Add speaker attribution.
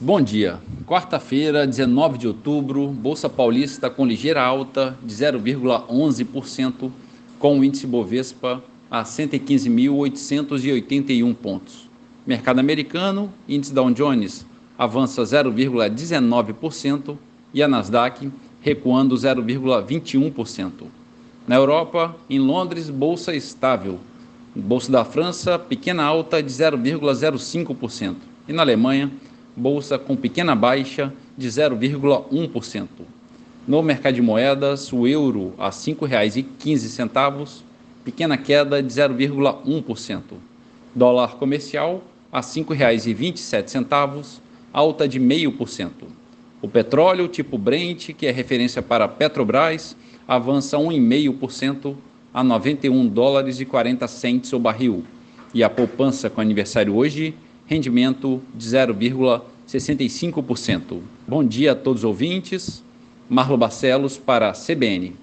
Speaker 1: Bom dia. Quarta-feira, 19 de outubro, Bolsa Paulista com ligeira alta de 0,11%, com o índice Bovespa a 115.881 pontos. Mercado americano, índice Dow Jones avança 0,19% e a Nasdaq recuando 0,21%. Na Europa, em Londres, bolsa estável. Bolsa da França, pequena alta de 0,05%. E na Alemanha, bolsa com pequena baixa de 0,1%. No mercado de moedas, o euro a R$ 5,15, pequena queda de 0,1%. Dólar comercial a R$ 5,27, alta de 0,5%. O petróleo tipo Brent, que é referência para Petrobras, avança 1,5% a 91 dólares e 40 centes o barril. E a poupança com aniversário hoje rendimento de 0,65%. Bom dia a todos os ouvintes. Marlo Barcelos para a CBN.